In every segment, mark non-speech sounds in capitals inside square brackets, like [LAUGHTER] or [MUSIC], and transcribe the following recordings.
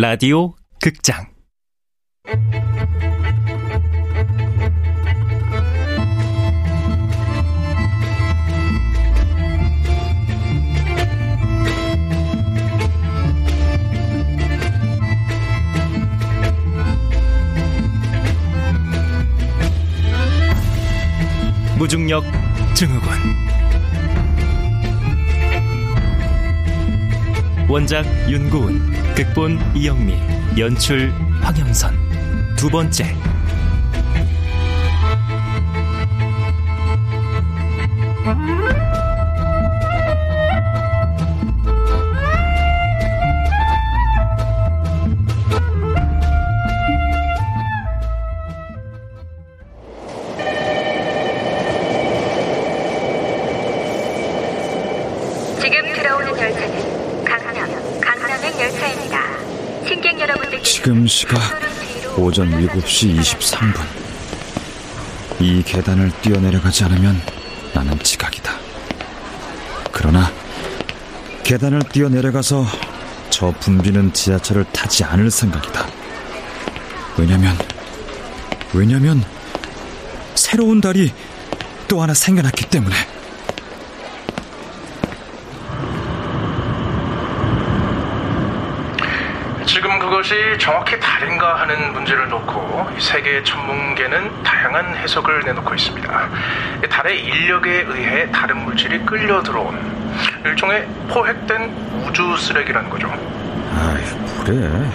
라디오 극장. 무중력 증후군 원작 윤고은 극본 이영미 연출 황영선. 두 번째 시각 오전 7시 23분. 이 계단을 뛰어내려가지 않으면 나는 지각이다. 그러나 계단을 뛰어내려가서 저 붐비는 지하철을 타지 않을 생각이다. 왜냐면, 왜냐면 새로운 달이 또 하나 생겨났기 때문에. 지금 그 것이 정확히 달인가 하는 문제를 놓고 이 세계의 천문계는 다양한 해석을 내놓고 있습니다. 이 달의 인력에 의해 다른 물질이 끌려 들어온 일종의 포획된 우주 쓰레기라는 거죠. 아이, 그래.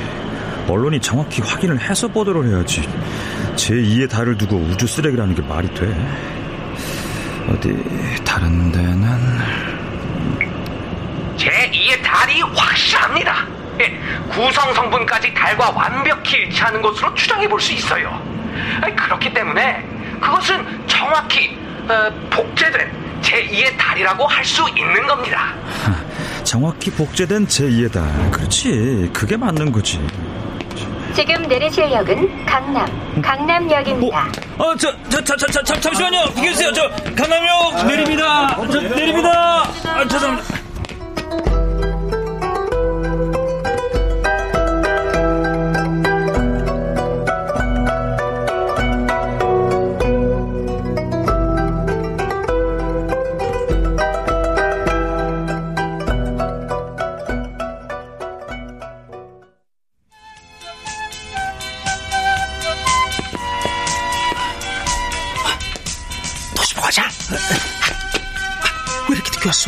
언론이 정확히 확인을 해서 보도를 해야지. 제2의 달을 두고 우주 쓰레기라는 게 말이 돼. 어디, 다른 데는. 제2의 달이 확실합니다. 예, 구성 성분까지 달과 완벽히 일치하는 것으로 추정해 볼 수 있어요. 아니, 그렇기 때문에 그것은 정확히 어, 복제된 제2의 달이라고 할 수 있는 겁니다. [LAUGHS] 정확히 복제된 제2의 달. 그렇지. 그게 맞는 거지. 지금 내리실 역은 강남, 강남역입니다. 어, 저, 저, 저, 저, 저, 저, 잠시만요. 비켜주세요. 저, 강남역 내립니다. 저, 내립니다. 아, 죄송합니다.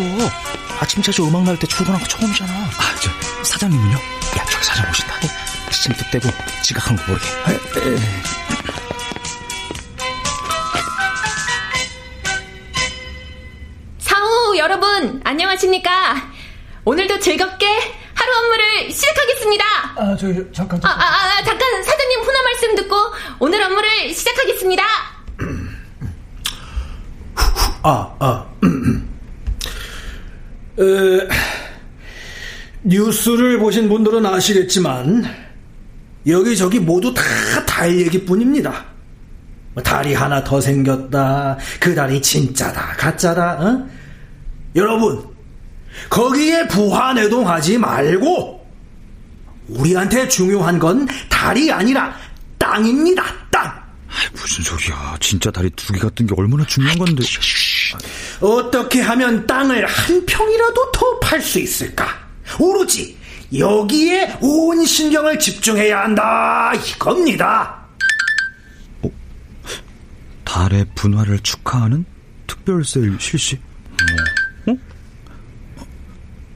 왔어? 아침 자주 음악 나올 때 출근한 거 처음이잖아. 아, 저, 사장님은요? 야, 저기 사장 오신다. 심뚝 떼고 지각한 거 모르게. 사후 여러분 안녕하십니까? 오늘도 즐겁게 하루 업무를 시작하겠습니다. 아, 저기, 잠깐, 아, 아, 아, 잠깐 사장님 훈화 말씀 듣고 오늘 업무를 시작하겠습니다. 아, 아. 에, 뉴스를 보신 분들은 아시겠지만, 여기저기 모두 다 달 얘기뿐입니다. 뭐 달이 하나 더 생겼다, 그 달이 진짜다, 가짜다, 어? 여러분, 거기에 부화내동하지 말고, 우리한테 중요한 건 달이 아니라 땅입니다, 땅! 무슨 소리야. 진짜 달이 두개 같은 게 얼마나 중요한 건데. 어떻게 하면 땅을 한 평이라도 더 팔 수 있을까? 오로지 여기에 온 신경을 집중해야 한다 이겁니다. 달의 분화를 축하하는 특별세일 실시. 어?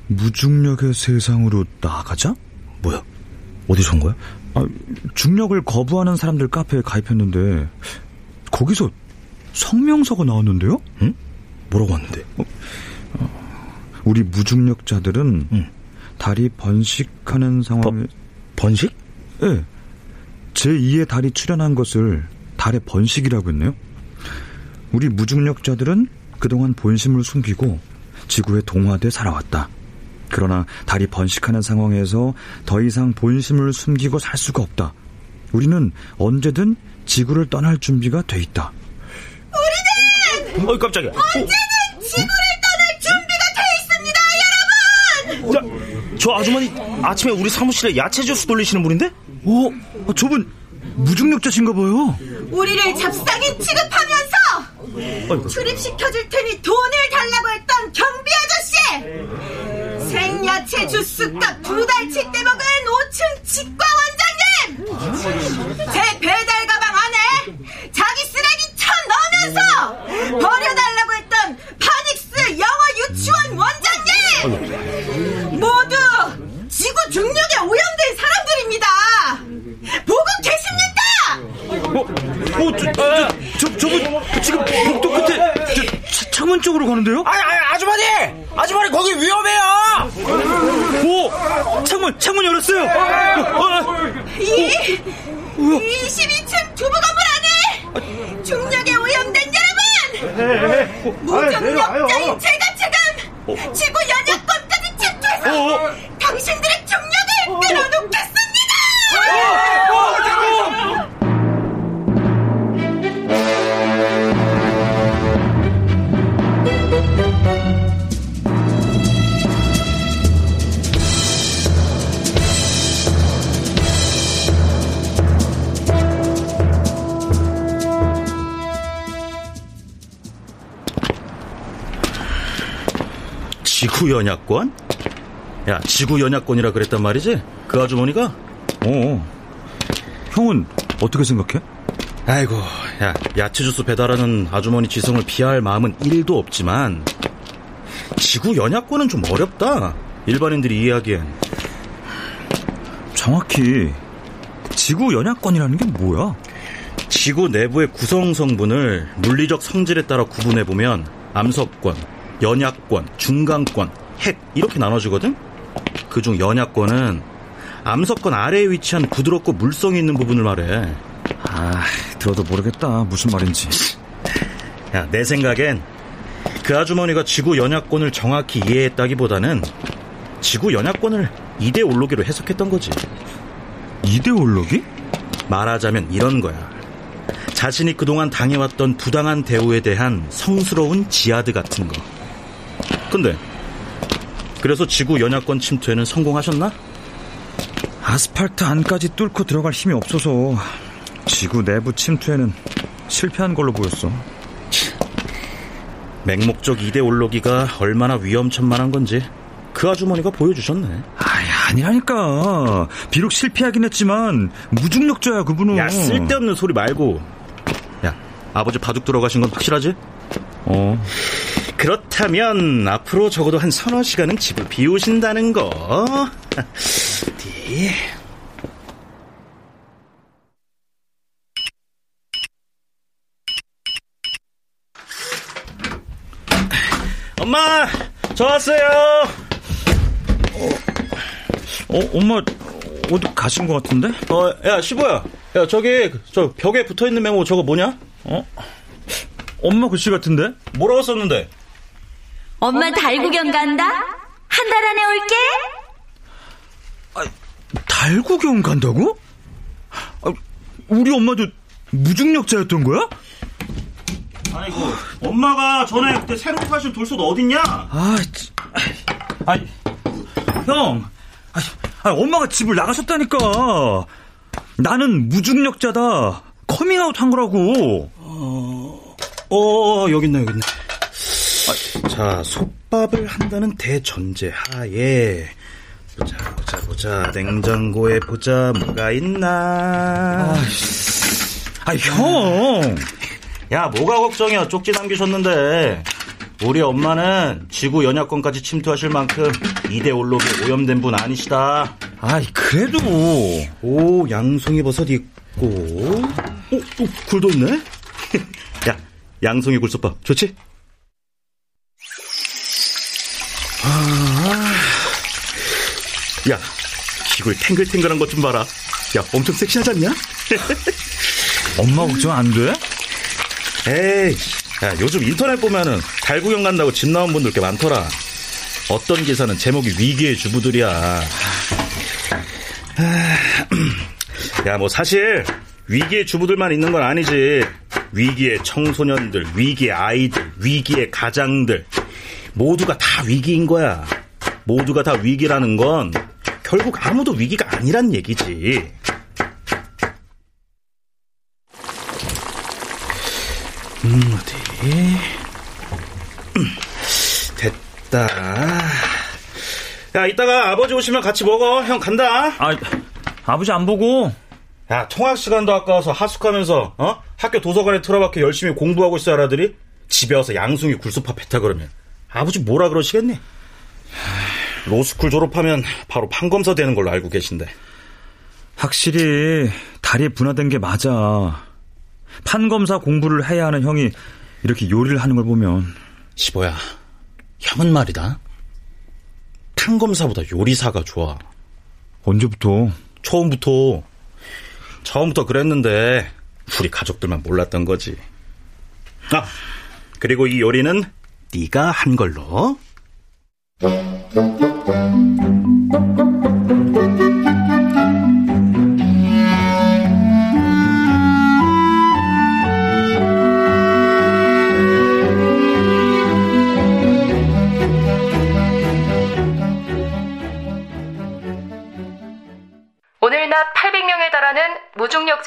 무중력의 세상으로 나아가자? 뭐야? 어디서 온 거야? 아, 중력을 거부하는 사람들 카페에 가입했는데 거기서 성명서가 나왔는데요? 응? 뭐라고 왔는데? 우리 무중력자들은 응. 달이 번식하는 상황에 번식? 예. 제2의 달이 출현한 것을 달의 번식이라고 했네요. 우리 무중력자들은 그동안 본심을 숨기고 지구에 동화돼 살아왔다. 그러나 달이 번식하는 상황에서 더 이상 본심을 숨기고 살 수가 없다. 우리는 언제든 지구를 떠날 준비가 돼 있다. [LAUGHS] 어이, 깜짝이야. 언제는 지구를 떠날 준비가 돼 있습니다, 여러분! 자, 저 아주머니 아침에 우리 사무실에 야채 주스 돌리시는 분인데? 오, 어, 저분 무중력자신가 봐요. 우리를 잡상인 취급하면서 아이고. 출입시켜줄 테니 돈을 달라고 했던 경비 아저씨! 생야채 주스값 두 달치 떼먹은 5층 치과 원장님! 제 배달 가방 안에 자기 쓰레기 쳐 넣으면서 버려달라고 했던 파닉스 영어 유치원 원장님! 모두 지구 중력에 오염된 사람들입니다! 보고 계십니까? 어, 어, 저, 저, 저, 저분 지금 복도 끝에 저, 차- 창문 쪽으로 가는데요? 아, 아, 아주머니! 아주머니, 거기 위험해요! 오, 창문, 창문 열었어요. 어, 어, 이 22층 두부 건물 안에 중력에 오염된 여러분! 무중력자 지구 연약권? 야, 지구 연약권이라 그랬단 말이지? 그 아주머니가? 어. 형은 어떻게 생각해? 아이고, 야, 야채 주스 배달하는 아주머니 지성을 비하할 마음은 1도 없지만, 지구 연약권은 좀 어렵다. 일반인들이 이해하기엔. 정확히 지구 연약권이라는 게 뭐야? 지구 내부의 구성 성분을 물리적 성질에 따라 구분해 보면 암석권, 연약권, 중간권, 핵 이렇게 나눠지거든. 그중 연약권은 암석권 아래에 위치한 부드럽고 물성이 있는 부분을 말해. 아, 들어도 모르겠다. 무슨 말인지. 야, 내 생각엔 그 아주머니가 지구 연약권을 정확히 이해했다기보다는 지구 연약권을 이데올로기로 해석했던 거지. 이데올로기? 말하자면 이런 거야. 자신이 그동안 당해왔던 부당한 대우에 대한 성스러운 지하드 같은 거. 근데 그래서 지구 연약권 침투에는 성공하셨나? 아스팔트 안까지 뚫고 들어갈 힘이 없어서 지구 내부 침투에는 실패한 걸로 보였어. 맹목적 이데올로기가 얼마나 위험천만한 건지 그 아주머니가 보여주셨네. 아이, 아니라니까. 비록 실패하긴 했지만 무중력자야 그분은. 야 쓸데없는 소리 말고. 야 아버지 바둑 들어가신 건 확실하지? 어. 그렇다면 앞으로 적어도 한 서너 시간은 집을 비우신다는 거. 어디? 엄마, 저 왔어요. 어, 엄마 어디 가신 것 같은데? 어, 야, 시보야. 야, 저기 저 벽에 붙어 있는 메모 저거 뭐냐? 어? 엄마 글씨 같은데? 뭐라고 썼는데? 엄마 달구경 간다? 한 달 안에 올게? 달구경 간다고? 아, 우리 엄마도 무중력자였던 거야? 아이고, 엄마가 전에 그때 새로 사신 돌솥 어딨냐? 아, 치- 아니, 형, 아니, 아니, 엄마가 집을 나가셨다니까. 나는 무중력자다. 커밍아웃 한 거라고. 어, 여기 있네, 여기 있네. 아, 자, 솥밥을 한다는 대전제 하에. 보자, 보자, 보자. 냉장고에 보자, 뭐가 있나. 아, 형. 야, 뭐가 걱정이야. 쪽지 남기셨는데. 우리 엄마는 지구 연약권까지 침투하실 만큼 이데올로기에 오염된 분 아니시다. 아이, 그래도. 오, 양송이 버섯 있고. 오, 오 굴도 있네? [LAUGHS] 야, 양송이 굴솥밥 좋지? 아, 야, 이걸 탱글탱글한 것 좀 봐라. 야, 엄청 섹시하지 않냐? [LAUGHS] 엄마 걱정 안 돼? 에이, 야, 요즘 인터넷 보면은 달 구경 간다고 집 나온 분들 꽤 많더라. 어떤 기사는 제목이 위기의 주부들이야. 아, [CLEARS THROAT] 야, 뭐 사실 위기의 주부들만 있는 건 아니지. 위기의 청소년들, 위기의 아이들, 위기의 가장들 모두가 다 위기인 거야. 모두가 다 위기라는 건 결국 아무도 위기가 아니란 얘기지. 음, 어디? 음, 됐다. 야, 이따가 아버지 오시면 같이 먹어. 형 간다. 아, 아버지 안 보고. 야, 통학 시간도 아까워서 하숙하면서, 어? 학교 도서관에 틀어박혀 열심히 공부하고 있어, 아라들이? 집에 와서 양숭이 굴소파 뱉다 그러면. 아버지 뭐라 그러시겠니? 로스쿨 졸업하면 바로 판검사 되는 걸로 알고 계신데. 확실히 다리에 분화된 게 맞아. 판검사 공부를 해야 하는 형이 이렇게 요리를 하는 걸 보면. 시보야, 형은 말이다. 판검사보다 요리사가 좋아. 언제부터? 처음부터. 처음부터 그랬는데 우리 가족들만 몰랐던 거지. 아, 그리고 이 요리는 네가 한 걸로.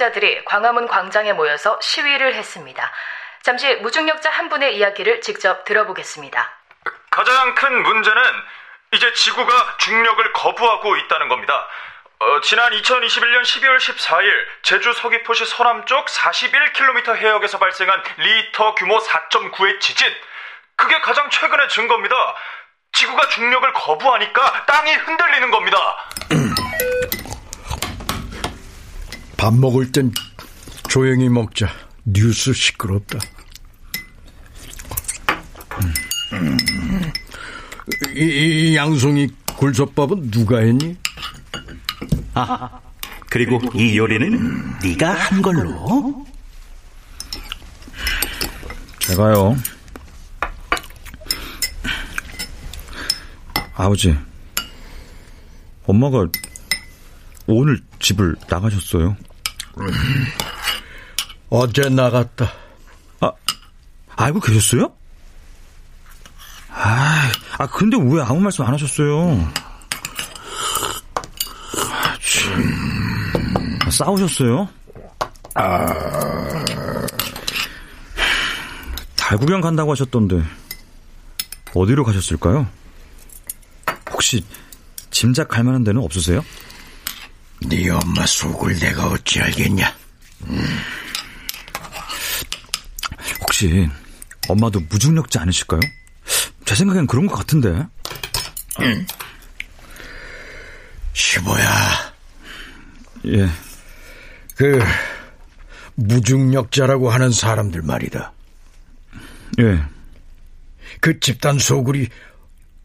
무중력자들이 광화문 광장에 모여서 시위를 했습니다. 잠시 무중력자 한 분의 이야기를 직접 들어보겠습니다. 가장 큰 문제는 이제 지구가 중력을 거부하고 있다는 겁니다. 어, 지난 2021년 12월 14일 제주 서귀포시 서남쪽 41km 해역에서 발생한 리터 규모 4.9의 지진. 그게 가장 최근의 증거입니다. 지구가 중력을 거부하니까 땅이 흔들리는 겁니다. [CLEARS THROAT] 밥 먹을 땐 조용히 먹자. 뉴스 시끄럽다. 이, 이 양송이 굴솥밥은 누가 했니? 아, 그리고 이 요리는 네가 한 걸로. 제가요. 아버지, 엄마가 오늘 집을 나가셨어요. 어제 나갔다. 아, 알고 계셨어요? 아, 아 근데 왜 아무 말씀 안 하셨어요? 아, 참. 아, 싸우셨어요? 아, 달 구경 간다고 하셨던데 어디로 가셨을까요? 혹시 짐작할 만한 데는 없으세요? 네 엄마 속을 내가 어찌 알겠냐? 음. 혹시 엄마도 무중력자 아니실까요? 제 생각엔 그런 것 같은데. 응. 시보야. 예. 그 무중력자라고 하는 사람들 말이다. 예. 그 집단 소굴이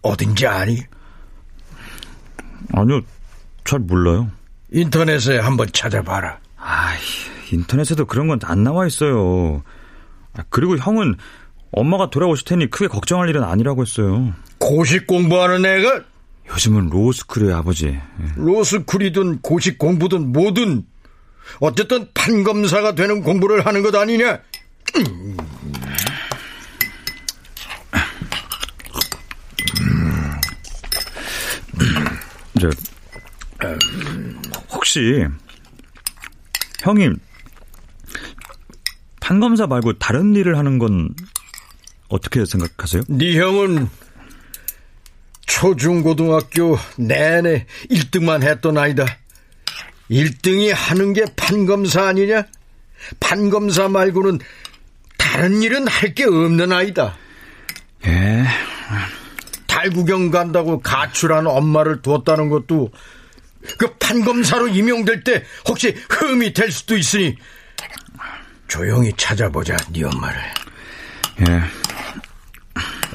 어딘지 아니? 아니요, 잘 몰라요. 인터넷에 한번 찾아봐라. 아, 인터넷에도 그런 건 안 나와 있어요. 그리고 형은 엄마가 돌아오실 테니 크게 걱정할 일은 아니라고 했어요. 고시 공부하는 애가? 요즘은 로스쿨이에요, 아버지. 예. 로스쿨이든 고시 공부든 뭐든 어쨌든 판검사가 되는 공부를 하는 것 아니냐? 음. 저, 혹시 형이 판검사 말고 다른 일을 하는 건 어떻게 생각하세요? 네 형은 초중고등학교 내내 1등만 했던 아이다. 1등이 하는 게 판검사 아니냐? 판검사 말고는 다른 일은 할 게 없는 아이다. 예. 달 구경 간다고 가출한 엄마를 두었다는 것도 그 판검사로 임용될 때 혹시 흠이 될 수도 있으니 조용히 찾아보자 네 엄마를. 예.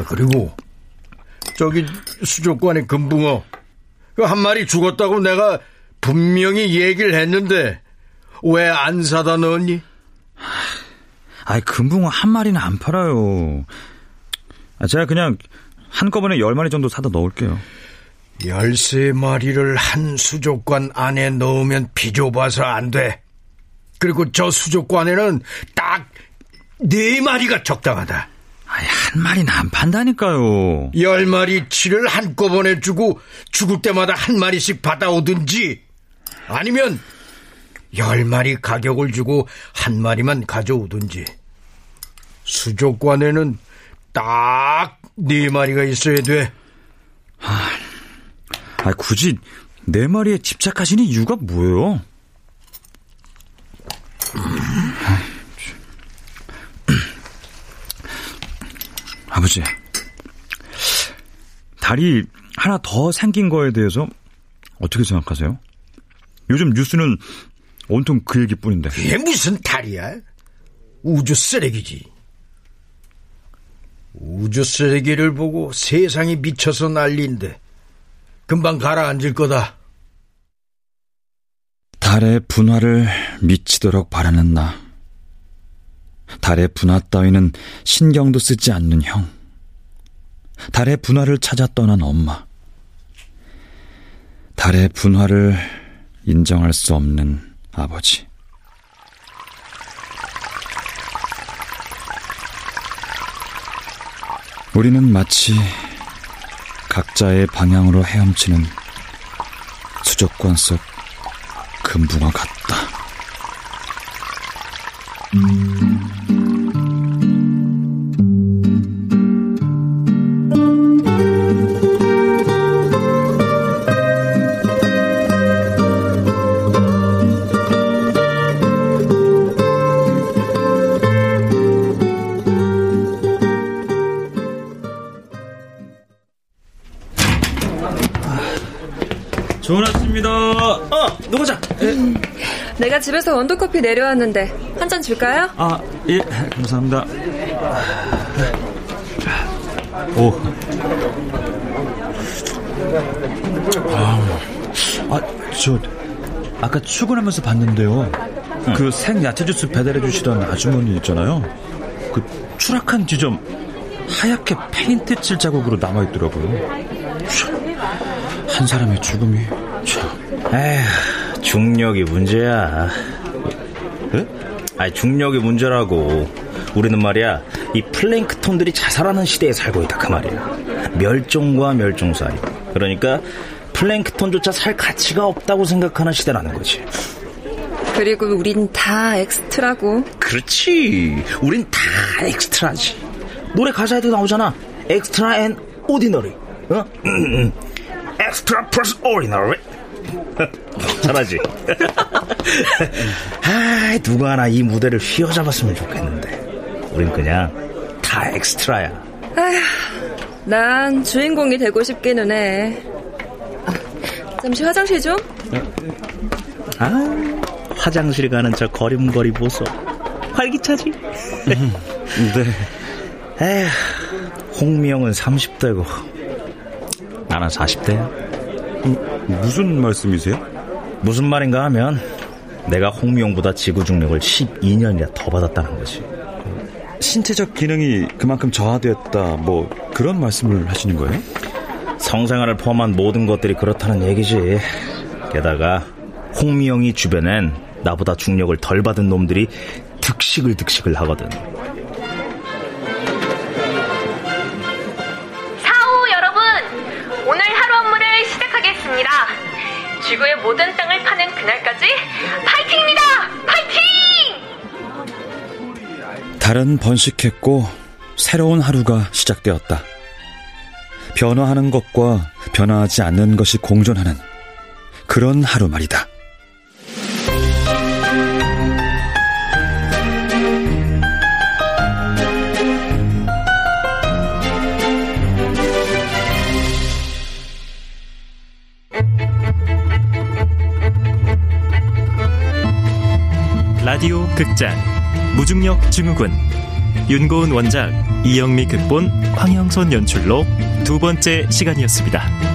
그리고 저기 수족관의 금붕어 그 한 마리 죽었다고 내가 분명히 얘기를 했는데 왜 안 사다 넣었니? 아이 금붕어 한 마리는 안 팔아요. 아, 제가 그냥 한꺼번에 열 마리 정도 사다 넣을게요. 열세 마리를 한 수족관 안에 넣으면 비좁아서 안 돼. 그리고 저 수족관에는 딱 네 마리가 적당하다. 아니, 한 마리는 안 판다니까요. 열 마리치를 한꺼번에 주고 죽을 때마다 한 마리씩 받아오든지 아니면 열 마리 가격을 주고 한 마리만 가져오든지 수족관에는 딱 네 마리가 있어야 돼. 아, 아 굳이 네 마리에 집착하시는 이유가 뭐예요? 아버지, 다리 하나 더 생긴 거에 대해서 어떻게 생각하세요? 요즘 뉴스는 온통 그 얘기뿐인데. 그게 무슨 다리야? 우주 쓰레기지. 우주 쓰레기를 보고 세상이 미쳐서 난리인데 금방 가라앉을 거다. 달의 분화를 미치도록 바라는 나. 달의 분화 따위는 신경도 쓰지 않는 형. 달의 분화를 찾아 떠난 엄마. 달의 분화를 인정할 수 없는 아버지. 우리는 마치 각자의 방향으로 헤엄치는 수족관 속 금붕어 같다. 좋은 아침입니다. 어, 누구자? 음, 내가 집에서 원두커피 내려왔는데 한 잔 줄까요? 아, 예, 감사합니다. 오. 아, 아, 저 아까 출근하면서 봤는데요. 그 생 야채 주스 배달해 주시던 아주머니 있잖아요. 그 추락한 지점 하얗게 페인트 칠 자국으로 남아 있더라고요. 한 사람의 죽음이 참. 에휴, 중력이 문제야. 예? 아니, 중력이 문제라고. 우리는 말이야, 이 플랭크톤들이 자살하는 시대에 살고 있다, 그 말이야. 멸종과 멸종 사이. 그러니까, 플랭크톤조차 살 가치가 없다고 생각하는 시대라는 거지. 그리고 우린 다 엑스트라고. 그렇지. 우린 다 엑스트라지. 노래 가사에도 나오잖아. extra and ordinary. 어? extra plus ordinary. 잘하지? 아, 누가 하나 이 무대를 휘어잡았으면 좋겠는데. 우린 그냥 다 엑스트라야. 아휴, 난 주인공이 되고 싶기는 해. 아, 잠시 화장실 좀. 아, 화장실 가는 저 걸음걸이 보소. 활기차지? 네. [LAUGHS] 에휴, 홍미영은 30대고 나는 40대야. 무슨 말씀이세요? 무슨 말인가 하면 내가 홍미영보다 지구 중력을 12년이나 더 받았다는 거지. 신체적 기능이 그만큼 저하되었다, 뭐 그런 말씀을 하시는 거예요? 성생활을 포함한 모든 것들이 그렇다는 얘기지. 게다가 홍미영이 주변엔 나보다 중력을 덜 받은 놈들이 득식을 득식을 하거든. 지구의 모든 땅을 파는 그날까지 파이팅입니다! 파이팅! 달은 번식했고 새로운 하루가 시작되었다. 변화하는 것과 변화하지 않는 것이 공존하는 그런 하루 말이다. 라디오 극장 무중력 증후군 윤고은 원작 이영미 극본 황영선 연출로 두 번째 시간이었습니다.